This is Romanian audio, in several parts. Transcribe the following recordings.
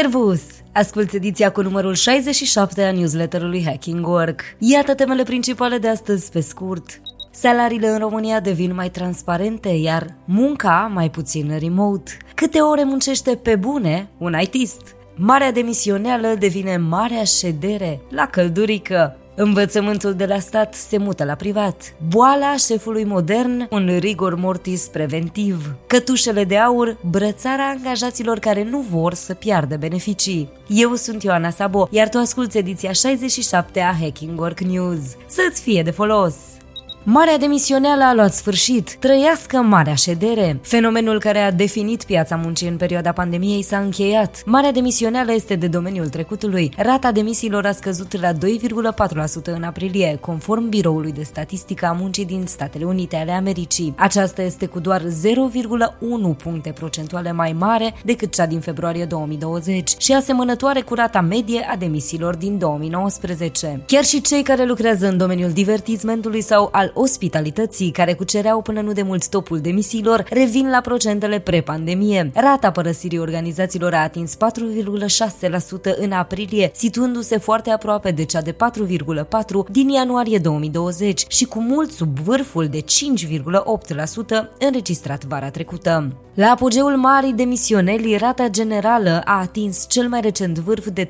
Servus! Asculți ediția cu numărul 67 a newsletterului Hacking Work. Iată temele principale de astăzi pe scurt. Salariile în România devin mai transparente, iar munca mai puțin remote. Câte ore muncește pe bune un ITist? Marea demisioneală devine marea ședere la căldurică. Învățământul de la stat se mută la privat. Boala șefului modern, un rigor mortis preventiv. Cătușele de aur, brățarea angajaților care nu vor să piardă beneficii. Eu sunt Ioana Sabo, iar tu asculti ediția 67 a Hacking Work News. Să-ți fie de folos! Marea demisioneală a luat sfârșit. Trăiască marea ședere. Fenomenul care a definit piața muncii în perioada pandemiei s-a încheiat. Marea demisioneală este de domeniul trecutului. Rata demisiilor a scăzut la 2,4% în aprilie, conform Biroului de Statistică a Muncii din Statele Unite ale Americii. Aceasta este cu doar 0,1 puncte procentuale mai mare decât cea din februarie 2020 și asemănătoare cu rata medie a demisiilor din 2019. Chiar și cei care lucrează în domeniul divertismentului sau al ospitalității, care cucereau până nu de mult topul demisiilor, revin la procentele pre-pandemie. Rata părăsirii organizațiilor a atins 4,6% în aprilie, situându-se foarte aproape de cea de 4,4% din ianuarie 2020 și cu mult sub vârful de 5,8% înregistrat vara trecută. La apogeul marii demisioneli, rata generală a atins cel mai recent vârf de 3%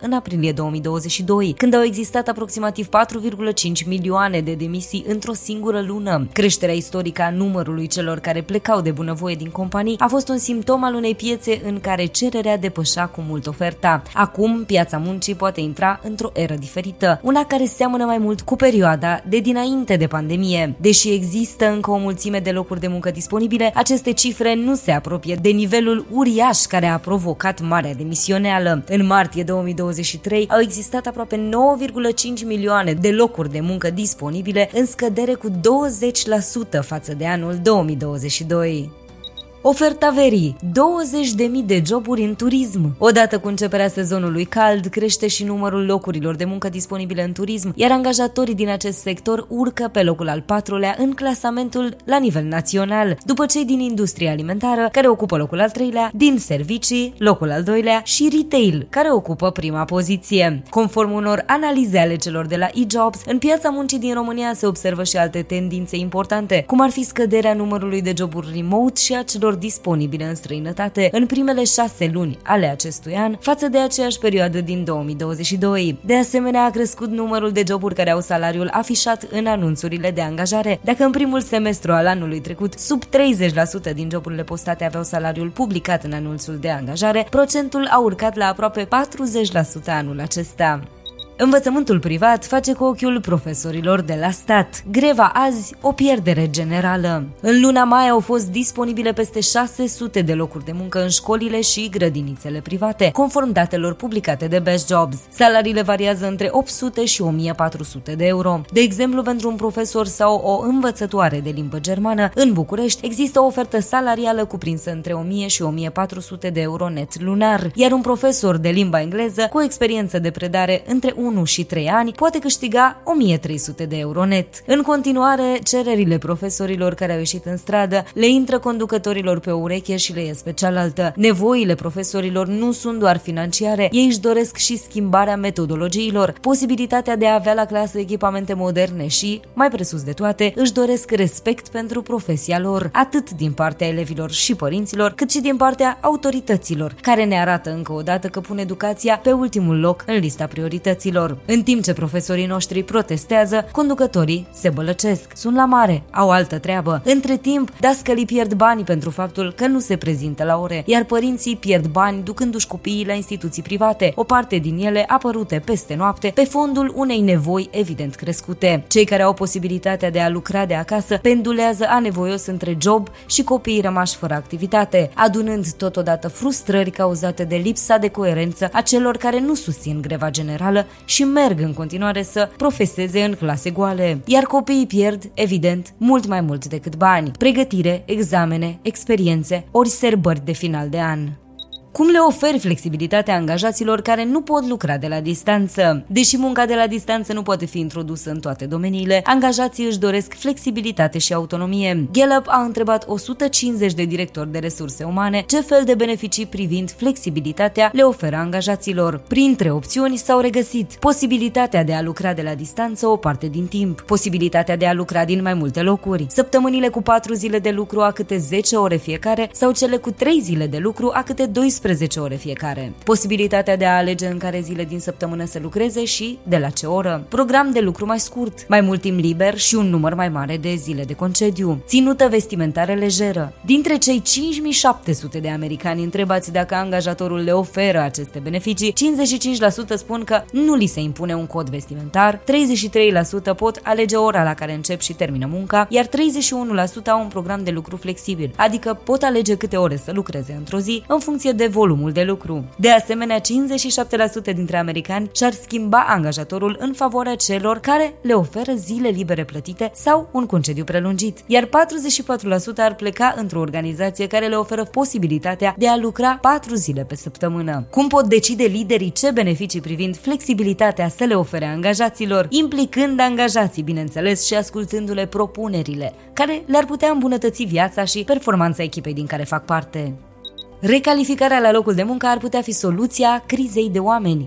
în aprilie 2022, când au existat aproximativ 4,5 milioane de demisii emisii într-o singură lună. Creșterea istorică a numărului celor care plecau de bunăvoie din companii a fost un simptom al unei piețe în care cererea depășea cu mult oferta. Acum, piața muncii poate intra într-o eră diferită, una care seamănă mai mult cu perioada de dinainte de pandemie. Deși există încă o mulțime de locuri de muncă disponibile, aceste cifre nu se apropie de nivelul uriaș care a provocat marea demisioneală. În martie 2023 au existat aproape 9,5 milioane de locuri de muncă disponibile în scădere cu 20% față de anul 2022. Oferta verii, 20.000 de joburi în turism. Odată cu începerea sezonului cald, crește și numărul locurilor de muncă disponibile în turism, iar angajatorii din acest sector urcă pe locul al patrulea în clasamentul la nivel național, după cei din industria alimentară, care ocupă locul al treilea, din servicii, locul al doilea și retail, care ocupă prima poziție. Conform unor analize ale celor de la eJobs, în piața muncii din România se observă și alte tendințe importante, cum ar fi scăderea numărului de joburi remote și a celor celor disponibile în străinătate în primele șase luni ale acestui an față de aceeași perioadă din 2022. De asemenea, a crescut numărul de joburi care au salariul afișat în anunțurile de angajare. Dacă în primul semestru al anului trecut sub 30% din joburile postate aveau salariul publicat în anunțul de angajare, procentul a urcat la aproape 40% anul acesta. Învățământul privat face cu ochiul profesorilor de la stat. Greva azi, o pierdere generală. În luna mai au fost disponibile peste 600 de locuri de muncă în școlile și grădinițele private, conform datelor publicate de Best Jobs. Salariile variază între 800 și 1400 de euro. De exemplu, pentru un profesor sau o învățătoare de limbă germană, în București există o ofertă salarială cuprinsă între 1000 și 1400 de euro net lunar, iar un profesor de limba engleză cu experiență de predare între 1 și 3 ani poate câștiga 1300 de euro net. În continuare, cererile profesorilor care au ieșit în stradă le intră conducătorilor pe o ureche și le ies pe cealaltă. Nevoile profesorilor nu sunt doar financiare, ei își doresc și schimbarea metodologiilor, posibilitatea de a avea la clasă echipamente moderne și, mai presus de toate, își doresc respect pentru profesia lor, atât din partea elevilor și părinților, cât și din partea autorităților, care ne arată încă o dată că pun educația pe ultimul loc în lista priorităților lor. În timp ce profesorii noștri protestează, conducătorii se bălăcesc, sunt la mare, au altă treabă. Între timp, dascălii pierd bani pentru faptul că nu se prezintă la ore, iar părinții pierd bani ducându-și copiii la instituții private, o parte din ele apărute peste noapte, pe fondul unei nevoi evident crescute. Cei care au posibilitatea de a lucra de acasă pendulează anevoios între job și copiii rămași fără activitate, adunând totodată frustrări cauzate de lipsa de coerență a celor care nu susțin greva generală și merg în continuare să profeseze în clase goale, iar copiii pierd, evident, mult mai mult decât bani, pregătire, examene, experiențe, ori serbări de final de an. Cum le oferi flexibilitatea angajaților care nu pot lucra de la distanță? Deși munca de la distanță nu poate fi introdusă în toate domeniile, angajații își doresc flexibilitate și autonomie. Gallup a întrebat 150 de directori de resurse umane ce fel de beneficii privind flexibilitatea le oferă angajaților. Printre opțiuni s-au regăsit posibilitatea de a lucra de la distanță o parte din timp, posibilitatea de a lucra din mai multe locuri, săptămânile cu 4 zile de lucru a câte 10 ore fiecare sau cele cu 3 zile de lucru a câte 12 ore fiecare, posibilitatea de a alege în care zile din săptămână să lucreze și de la ce oră, program de lucru mai scurt, mai mult timp liber și un număr mai mare de zile de concediu, ținută vestimentare lejeră. Dintre cei 5700 de americani întrebați dacă angajatorul le oferă aceste beneficii, 55% spun că nu li se impune un cod vestimentar, 33% pot alege ora la care încep și termină munca, iar 31% au un program de lucru flexibil, adică pot alege câte ore să lucreze într-o zi în funcție de volumul de lucru. De asemenea, 57% dintre americani și-ar schimba angajatorul în favoarea celor care le oferă zile libere plătite sau un concediu prelungit, iar 44% ar pleca într-o organizație care le oferă posibilitatea de a lucra 4 zile pe săptămână. Cum pot decide liderii ce beneficii privind flexibilitatea să le ofere angajaților, implicând angajații, bineînțeles, și ascultându-le propunerile, care le-ar putea îmbunătăți viața și performanța echipei din care fac parte. Recalificarea la locul de muncă ar putea fi soluția crizei de oameni.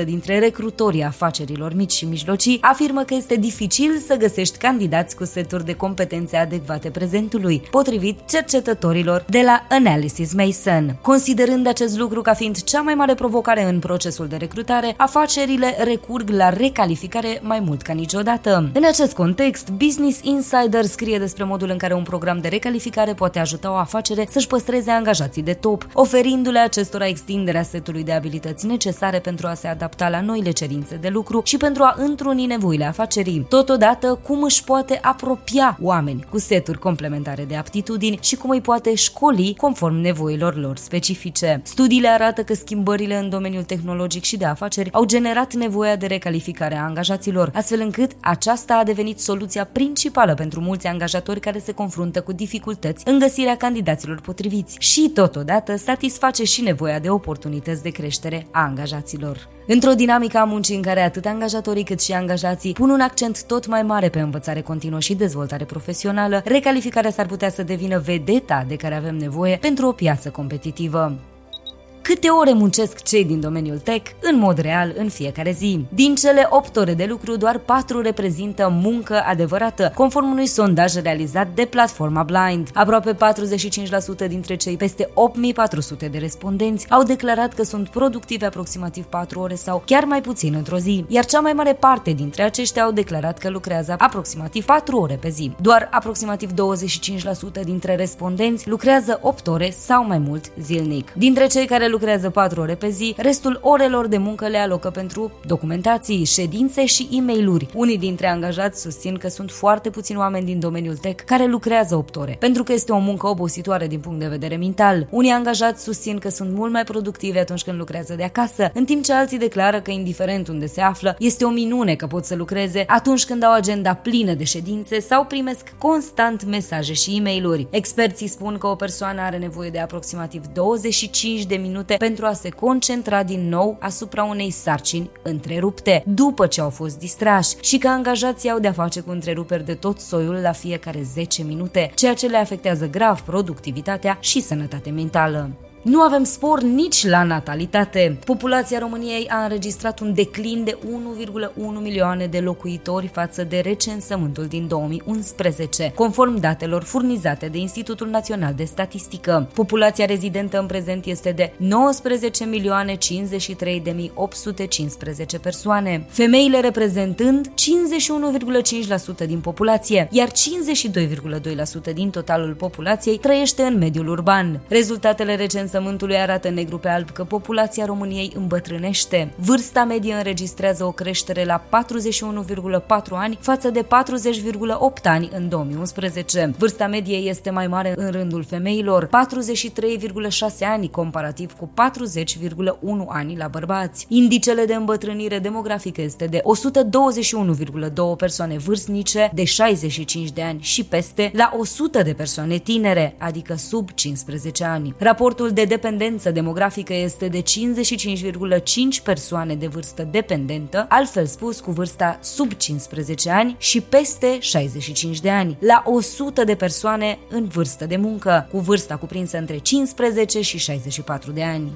88% dintre recrutorii afacerilor mici și mijlocii afirmă că este dificil să găsești candidați cu seturi de competențe adecvate prezentului, potrivit cercetătorilor de la Analysis Mason. Considerând acest lucru ca fiind cea mai mare provocare în procesul de recrutare, afacerile recurg la recalificare mai mult ca niciodată. În acest context, Business Insider scrie despre modul în care un program de recalificare poate ajuta o afacere să-și păstreze angajații angajații de top, oferindu-le acestora extinderea setului de abilități necesare pentru a se adapta la noile cerințe de lucru și pentru a întruni nevoile afacerii. Totodată, cum își poate apropia oameni cu seturi complementare de aptitudini și cum îi poate școli conform nevoilor lor specifice. Studiile arată că schimbările în domeniul tehnologic și de afaceri au generat nevoia de recalificare a angajaților, astfel încât aceasta a devenit soluția principală pentru mulți angajatori care se confruntă cu dificultăți în găsirea candidaților potriviți și totodată satisface și nevoia de oportunități de creștere a angajaților. Într-o dinamică a muncii în care atât angajatorii cât și angajații pun un accent tot mai mare pe învățare continuă și dezvoltare profesională, recalificarea s-ar putea să devină vedeta de care avem nevoie pentru o piață competitivă câte ore muncesc cei din domeniul tech în mod real în fiecare zi. Din cele 8 ore de lucru, doar 4 reprezintă muncă adevărată, conform unui sondaj realizat de platforma Blind. Aproape 45% dintre cei peste 8400 de respondenți au declarat că sunt productivi aproximativ 4 ore sau chiar mai puțin într-o zi, iar cea mai mare parte dintre aceștia au declarat că lucrează aproximativ 4 ore pe zi. Doar aproximativ 25% dintre respondenți lucrează 8 ore sau mai mult zilnic. Dintre cei care lucrează 4 ore pe zi, restul orelor de muncă le alocă pentru documentații, ședințe și e mail Unii dintre angajați susțin că sunt foarte puțini oameni din domeniul tech care lucrează 8 ore, pentru că este o muncă obositoare din punct de vedere mental. Unii angajați susțin că sunt mult mai productivi atunci când lucrează de acasă, în timp ce alții declară că indiferent unde se află, este o minune că pot să lucreze atunci când au agenda plină de ședințe sau primesc constant mesaje și e mail Experții spun că o persoană are nevoie de aproximativ 25 de minute minute pentru a se concentra din nou asupra unei sarcini întrerupte, după ce au fost distrași și că angajații au de-a face cu întreruperi de tot soiul la fiecare 10 minute, ceea ce le afectează grav productivitatea și sănătatea mentală. Nu avem spor nici la natalitate. Populația României a înregistrat un declin de 1,1 milioane de locuitori față de recensământul din 2011, conform datelor furnizate de Institutul Național de Statistică. Populația rezidentă în prezent este de 19 milioane 53 de 815 persoane, femeile reprezentând 51,5% din populație, iar 52,2% din totalul populației trăiește în mediul urban. Rezultatele recensământului recensământului arată negru pe alb că populația României îmbătrânește. Vârsta medie înregistrează o creștere la 41,4 ani față de 40,8 ani în 2011. Vârsta medie este mai mare în rândul femeilor, 43,6 ani comparativ cu 40,1 ani la bărbați. Indicele de îmbătrânire demografică este de 121,2 persoane vârstnice de 65 de ani și peste la 100 de persoane tinere, adică sub 15 ani. Raportul de de dependență demografică este de 55,5 persoane de vârstă dependentă, altfel spus cu vârsta sub 15 ani și peste 65 de ani, la 100 de persoane în vârstă de muncă, cu vârsta cuprinsă între 15 și 64 de ani.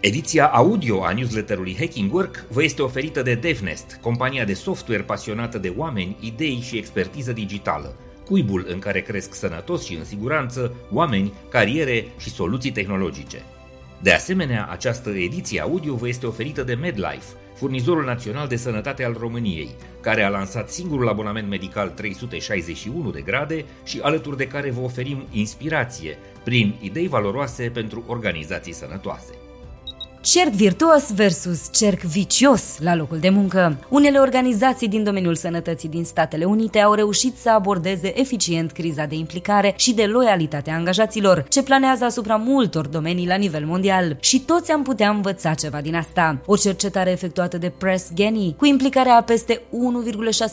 Ediția audio a newsletterului Hacking Work vă este oferită de DevNest, compania de software pasionată de oameni, idei și expertiză digitală, cuibul în care cresc sănătos și în siguranță oameni, cariere și soluții tehnologice. De asemenea, această ediție audio vă este oferită de MedLife, furnizorul național de sănătate al României, care a lansat singurul abonament medical 361 de grade și alături de care vă oferim inspirație prin idei valoroase pentru organizații sănătoase. Cerc virtuos versus cerc vicios la locul de muncă. Unele organizații din domeniul sănătății din Statele Unite au reușit să abordeze eficient criza de implicare și de loialitate a angajaților, ce planează asupra multor domenii la nivel mondial. Și toți am putea învăța ceva din asta. O cercetare efectuată de Press Ganey, cu implicarea a peste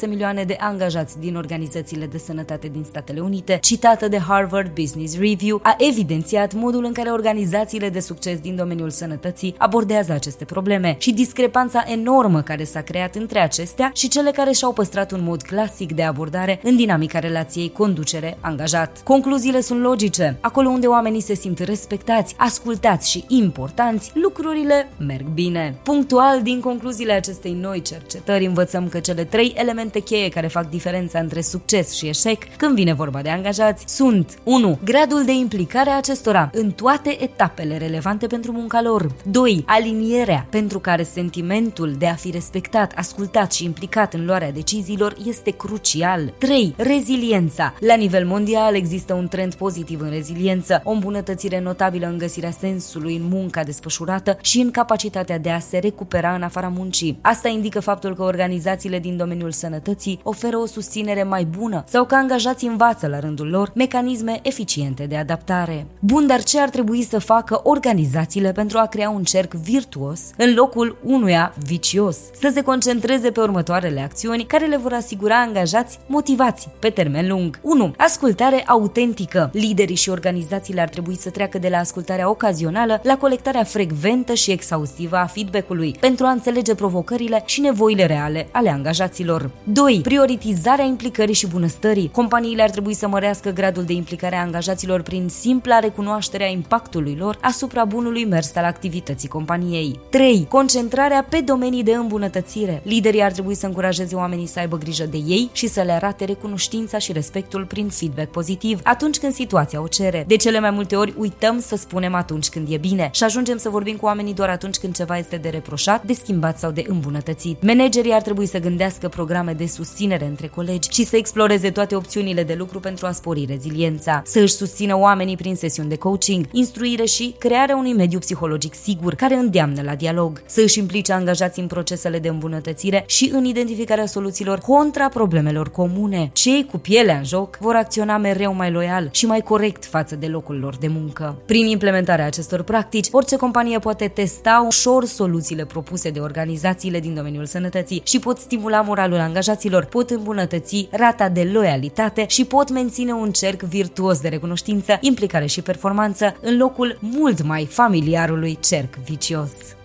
1,6 milioane de angajați din organizațiile de sănătate din Statele Unite, citată de Harvard Business Review, a evidențiat modul în care organizațiile de succes din domeniul sănătății abordează aceste probleme și discrepanța enormă care s-a creat între acestea și cele care și-au păstrat un mod clasic de abordare în dinamica relației conducere-angajat. Concluziile sunt logice. Acolo unde oamenii se simt respectați, ascultați și importanți, lucrurile merg bine. Punctual, din concluziile acestei noi cercetări, învățăm că cele trei elemente cheie care fac diferența între succes și eșec când vine vorba de angajați sunt 1. Gradul de implicare a acestora în toate etapele relevante pentru munca lor. 2. 2. Alinierea, pentru care sentimentul de a fi respectat, ascultat și implicat în luarea deciziilor este crucial. 3. Reziliența. La nivel mondial există un trend pozitiv în reziliență, o îmbunătățire notabilă în găsirea sensului în munca desfășurată și în capacitatea de a se recupera în afara muncii. Asta indică faptul că organizațiile din domeniul sănătății oferă o susținere mai bună sau că angajații învață la rândul lor mecanisme eficiente de adaptare. Bun, dar ce ar trebui să facă organizațiile pentru a crea un cer cerc virtuos în locul unuia vicios. Să se concentreze pe următoarele acțiuni care le vor asigura angajați motivați pe termen lung. 1. Ascultare autentică. Liderii și organizațiile ar trebui să treacă de la ascultarea ocazională la colectarea frecventă și exhaustivă a feedback-ului pentru a înțelege provocările și nevoile reale ale angajaților. 2. Prioritizarea implicării și bunăstării. Companiile ar trebui să mărească gradul de implicare a angajaților prin simpla recunoaștere a impactului lor asupra bunului mers al activității companiei. 3. Concentrarea pe domenii de îmbunătățire. Liderii ar trebui să încurajeze oamenii să aibă grijă de ei și să le arate recunoștința și respectul prin feedback pozitiv atunci când situația o cere. De cele mai multe ori uităm să spunem atunci când e bine și ajungem să vorbim cu oamenii doar atunci când ceva este de reproșat, de schimbat sau de îmbunătățit. Managerii ar trebui să gândească programe de susținere între colegi și să exploreze toate opțiunile de lucru pentru a spori reziliența, să își susțină oamenii prin sesiuni de coaching, instruire și crearea unui mediu psihologic sigur care îndeamnă la dialog, să își implice angajații în procesele de îmbunătățire și în identificarea soluțiilor contra problemelor comune. Cei cu pielea în joc vor acționa mereu mai loial și mai corect față de locul lor de muncă. Prin implementarea acestor practici, orice companie poate testa ușor soluțiile propuse de organizațiile din domeniul sănătății și pot stimula moralul angajaților, pot îmbunătăți rata de loialitate și pot menține un cerc virtuos de recunoștință, implicare și performanță în locul mult mai familiarului cerc virtuos vicios.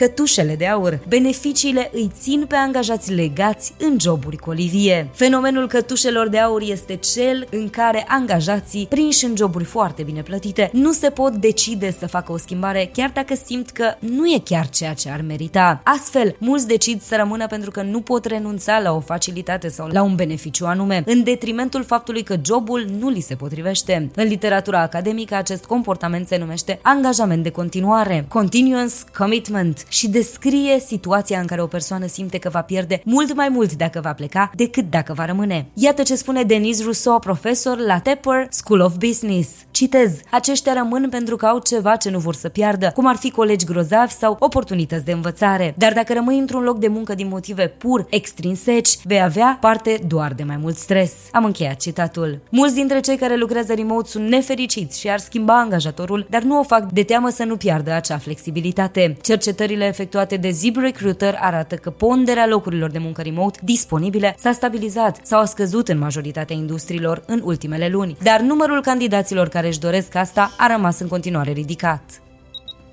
Cătușele de aur. Beneficiile îi țin pe angajați legați în joburi cu Olivie. Fenomenul cătușelor de aur este cel în care angajații, prinși în joburi foarte bine plătite, nu se pot decide să facă o schimbare chiar dacă simt că nu e chiar ceea ce ar merita. Astfel, mulți decid să rămână pentru că nu pot renunța la o facilitate sau la un beneficiu anume, în detrimentul faptului că jobul nu li se potrivește. În literatura academică, acest comportament se numește angajament de continuare, continuous commitment, și descrie situația în care o persoană simte că va pierde mult mai mult dacă va pleca decât dacă va rămâne. Iată ce spune Denise Rousseau, profesor la Tepper School of Business. Citez, aceștia rămân pentru că au ceva ce nu vor să piardă, cum ar fi colegi grozavi sau oportunități de învățare. Dar dacă rămâi într-un loc de muncă din motive pur extrinseci, vei avea parte doar de mai mult stres. Am încheiat citatul. Mulți dintre cei care lucrează remote sunt nefericiți și ar schimba angajatorul, dar nu o fac de teamă să nu piardă acea flexibilitate. Cercetările studiile efectuate de ZipRecruiter arată că ponderea locurilor de muncă remote disponibile s-a stabilizat sau a scăzut în majoritatea industriilor în ultimele luni, dar numărul candidaților care își doresc asta a rămas în continuare ridicat.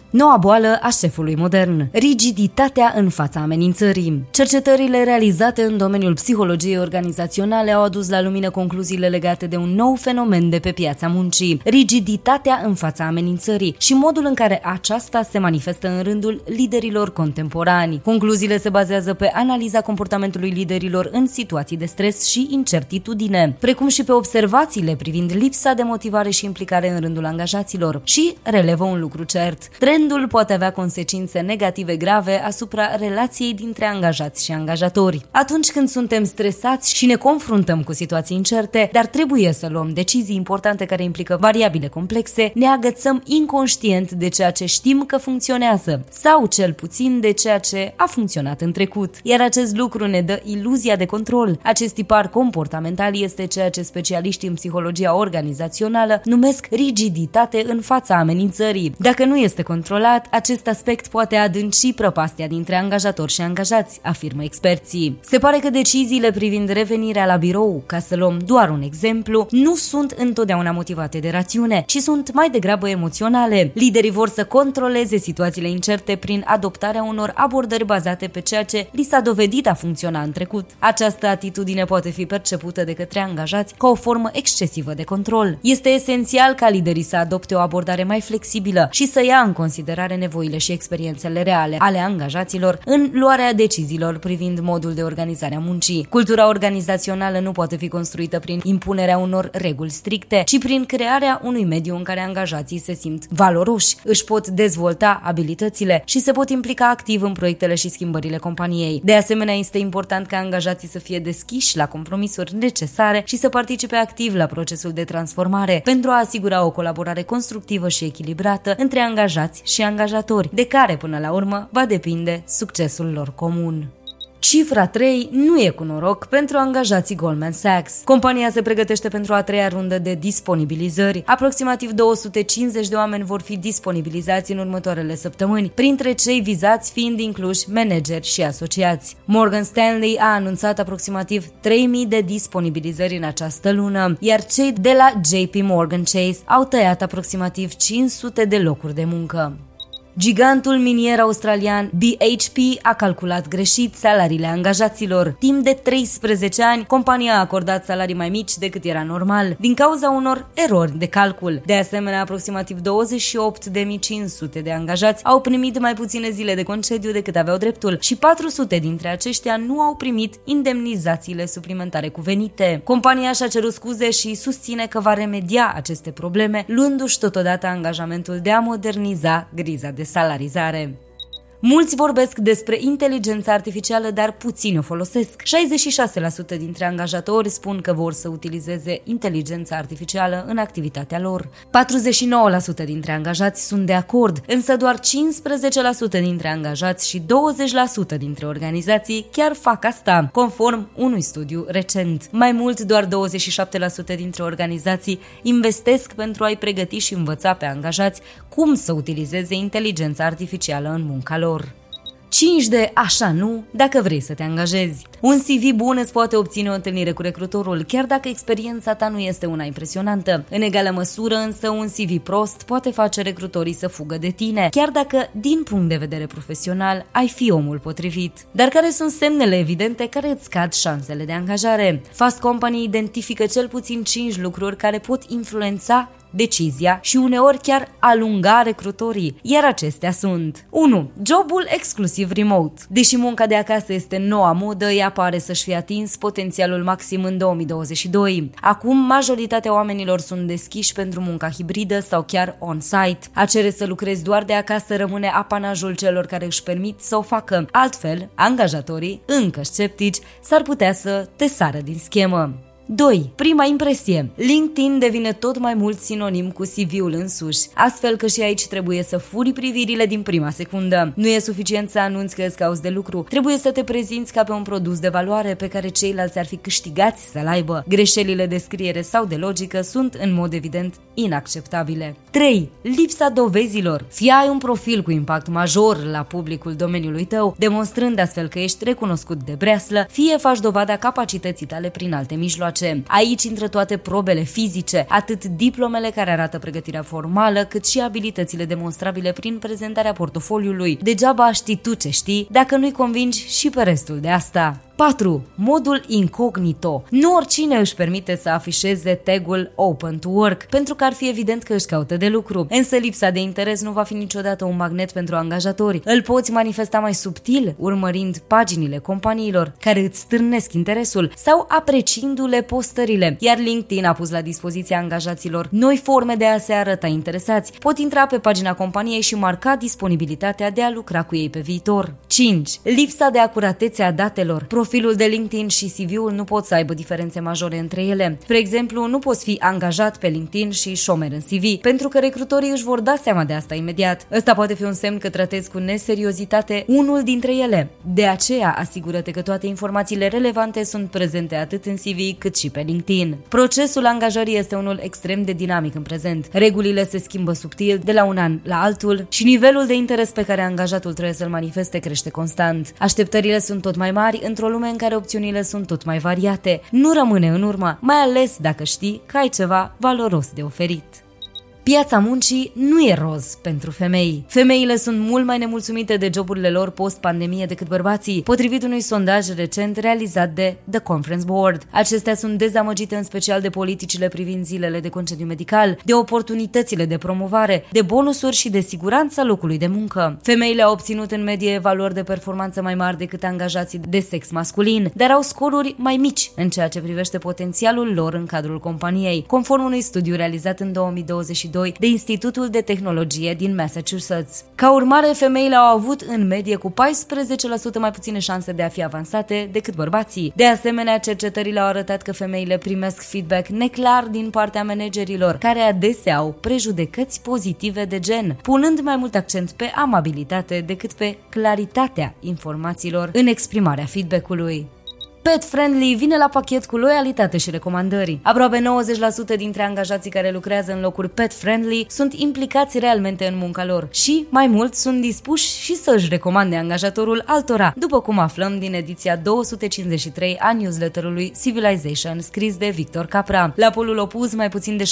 Noua boală a șefului modern, rigiditatea în fața amenințării. Cercetările realizate în domeniul psihologiei organizaționale au adus la lumină concluziile legate de un nou fenomen de pe piața muncii, rigiditatea în fața amenințării și modul în care aceasta se manifestă în rândul liderilor contemporani. Concluziile se bazează pe analiza comportamentului liderilor în situații de stres și incertitudine, precum și pe observațiile privind lipsa de motivare și implicare în rândul angajaților și relevă un lucru cert. Trendul poate avea consecințe negative grave asupra relației dintre angajați și angajatori. Atunci când suntem stresați și ne confruntăm cu situații incerte, dar trebuie să luăm decizii importante care implică variabile complexe, ne agățăm inconștient de ceea ce știm că funcționează sau cel puțin de ceea ce a funcționat în trecut. Iar acest lucru ne dă iluzia de control. Acest tipar comportamental este ceea ce specialiștii în psihologia organizațională numesc rigiditate în fața amenințării. Dacă nu este control controlat, acest aspect poate adânci prăpastia dintre angajatori și angajați, afirmă experții. Se pare că deciziile privind revenirea la birou, ca să luăm doar un exemplu, nu sunt întotdeauna motivate de rațiune, ci sunt mai degrabă emoționale. Liderii vor să controleze situațiile incerte prin adoptarea unor abordări bazate pe ceea ce li s-a dovedit a funcționa în trecut. Această atitudine poate fi percepută de către angajați ca o formă excesivă de control. Este esențial ca liderii să adopte o abordare mai flexibilă și să ia în considerare considerare nevoile și experiențele reale ale angajaților în luarea deciziilor privind modul de organizare a muncii. Cultura organizațională nu poate fi construită prin impunerea unor reguli stricte, ci prin crearea unui mediu în care angajații se simt valoroși, își pot dezvolta abilitățile și se pot implica activ în proiectele și schimbările companiei. De asemenea, este important ca angajații să fie deschiși la compromisuri necesare și să participe activ la procesul de transformare pentru a asigura o colaborare constructivă și echilibrată între angajați și angajatori, de care până la urmă va depinde succesul lor comun. Cifra 3 nu e cu noroc pentru angajații Goldman Sachs. Compania se pregătește pentru a treia rundă de disponibilizări. Aproximativ 250 de oameni vor fi disponibilizați în următoarele săptămâni, printre cei vizați fiind incluși manageri și asociați. Morgan Stanley a anunțat aproximativ 3000 de disponibilizări în această lună, iar cei de la JP Morgan Chase au tăiat aproximativ 500 de locuri de muncă. Gigantul minier australian BHP a calculat greșit salariile angajaților. Timp de 13 ani, compania a acordat salarii mai mici decât era normal, din cauza unor erori de calcul. De asemenea, aproximativ 28.500 de angajați au primit mai puține zile de concediu decât aveau dreptul și 400 dintre aceștia nu au primit indemnizațiile suplimentare cuvenite. Compania și-a cerut scuze și susține că va remedia aceste probleme, luându-și totodată angajamentul de a moderniza griza de salarizare. Mulți vorbesc despre inteligența artificială, dar puțini o folosesc. 66% dintre angajatori spun că vor să utilizeze inteligența artificială în activitatea lor. 49% dintre angajați sunt de acord, însă doar 15% dintre angajați și 20% dintre organizații chiar fac asta, conform unui studiu recent. Mai mult, doar 27% dintre organizații investesc pentru a-i pregăti și învăța pe angajați cum să utilizeze inteligența artificială în munca lor. 5 de așa nu dacă vrei să te angajezi. Un CV bun îți poate obține o întâlnire cu recrutorul, chiar dacă experiența ta nu este una impresionantă. În egală măsură însă un CV prost poate face recrutorii să fugă de tine, chiar dacă din punct de vedere profesional ai fi omul potrivit. Dar care sunt semnele evidente care îți scad șansele de angajare? Fast Company identifică cel puțin 5 lucruri care pot influența decizia și uneori chiar alunga recrutorii, iar acestea sunt 1. Jobul exclusiv remote. Deși munca de acasă este noua modă, ea pare să-și fie atins potențialul maxim în 2022. Acum, majoritatea oamenilor sunt deschiși pentru munca hibridă sau chiar on-site. A cere să lucrezi doar de acasă rămâne apanajul celor care își permit să o facă. Altfel, angajatorii, încă sceptici, s-ar putea să te sară din schemă. 2. Prima impresie. LinkedIn devine tot mai mult sinonim cu CV-ul însuși, astfel că și aici trebuie să furi privirile din prima secundă. Nu e suficient să anunți că îți cauți de lucru, trebuie să te prezinți ca pe un produs de valoare pe care ceilalți ar fi câștigați să-l aibă. Greșelile de scriere sau de logică sunt în mod evident inacceptabile. 3. Lipsa dovezilor. Fie ai un profil cu impact major la publicul domeniului tău, demonstrând astfel că ești recunoscut de breaslă, fie faci dovada capacității tale prin alte mijloace. Aici intră toate probele fizice, atât diplomele care arată pregătirea formală, cât și abilitățile demonstrabile prin prezentarea portofoliului. Degeaba știi tu ce știi dacă nu-i convingi și pe restul de asta. 4. Modul incognito. Nu oricine își permite să afișeze tagul Open to Work, pentru că ar fi evident că își caută de lucru. Însă lipsa de interes nu va fi niciodată un magnet pentru angajatori. Îl poți manifesta mai subtil, urmărind paginile companiilor care îți stârnesc interesul sau apreciindu-le postările. Iar LinkedIn a pus la dispoziția angajaților noi forme de a se arăta interesați. Pot intra pe pagina companiei și marca disponibilitatea de a lucra cu ei pe viitor. 5. Lipsa de acuratețe a datelor. Profilul de LinkedIn și CV-ul nu pot să aibă diferențe majore între ele. Spre exemplu, nu poți fi angajat pe LinkedIn și șomer în CV, pentru că recrutorii își vor da seama de asta imediat. Ăsta poate fi un semn că tratezi cu neseriozitate unul dintre ele. De aceea, asigură-te că toate informațiile relevante sunt prezente atât în CV cât și pe LinkedIn. Procesul angajării este unul extrem de dinamic în prezent. Regulile se schimbă subtil de la un an la altul și nivelul de interes pe care angajatul trebuie să-l manifeste crește constant. Așteptările sunt tot mai mari într-o lume în care opțiunile sunt tot mai variate. Nu rămâne în urmă, mai ales dacă știi că ai ceva valoros de oferit. Piața muncii nu e roz pentru femei. Femeile sunt mult mai nemulțumite de joburile lor post-pandemie decât bărbații, potrivit unui sondaj recent realizat de The Conference Board. Acestea sunt dezamăgite în special de politicile privind zilele de concediu medical, de oportunitățile de promovare, de bonusuri și de siguranța locului de muncă. Femeile au obținut în medie valori de performanță mai mari decât angajații de sex masculin, dar au scoruri mai mici în ceea ce privește potențialul lor în cadrul companiei, conform unui studiu realizat în 2022 2022 de Institutul de Tehnologie din Massachusetts. Ca urmare, femeile au avut în medie cu 14% mai puține șanse de a fi avansate decât bărbații. De asemenea, cercetările au arătat că femeile primesc feedback neclar din partea managerilor, care adesea au prejudecăți pozitive de gen, punând mai mult accent pe amabilitate decât pe claritatea informațiilor în exprimarea feedback-ului. Pet Friendly vine la pachet cu loialitate și recomandări. Aproape 90% dintre angajații care lucrează în locuri Pet Friendly sunt implicați realmente în munca lor și, mai mult, sunt dispuși și să își recomande angajatorul altora, după cum aflăm din ediția 253 a newsletterului Civilization scris de Victor Capra. La polul opus, mai puțin de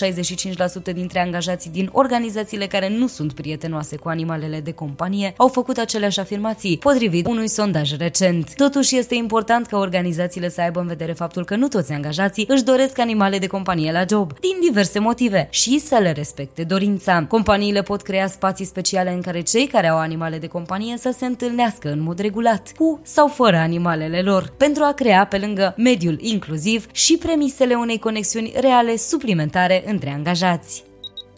65% dintre angajații din organizațiile care nu sunt prietenoase cu animalele de companie au făcut aceleași afirmații, potrivit unui sondaj recent. Totuși, este important ca organizația organizațiile să aibă în vedere faptul că nu toți angajații își doresc animale de companie la job, din diverse motive, și să le respecte dorința. Companiile pot crea spații speciale în care cei care au animale de companie să se întâlnească în mod regulat, cu sau fără animalele lor, pentru a crea, pe lângă mediul inclusiv, și premisele unei conexiuni reale suplimentare între angajați.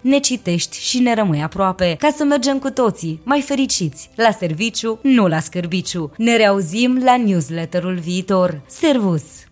asculti ne citești și ne rămâi aproape, ca să mergem cu toții mai fericiți, la serviciu, nu la scârbiciu. Ne reauzim la newsletterul viitor. Servus!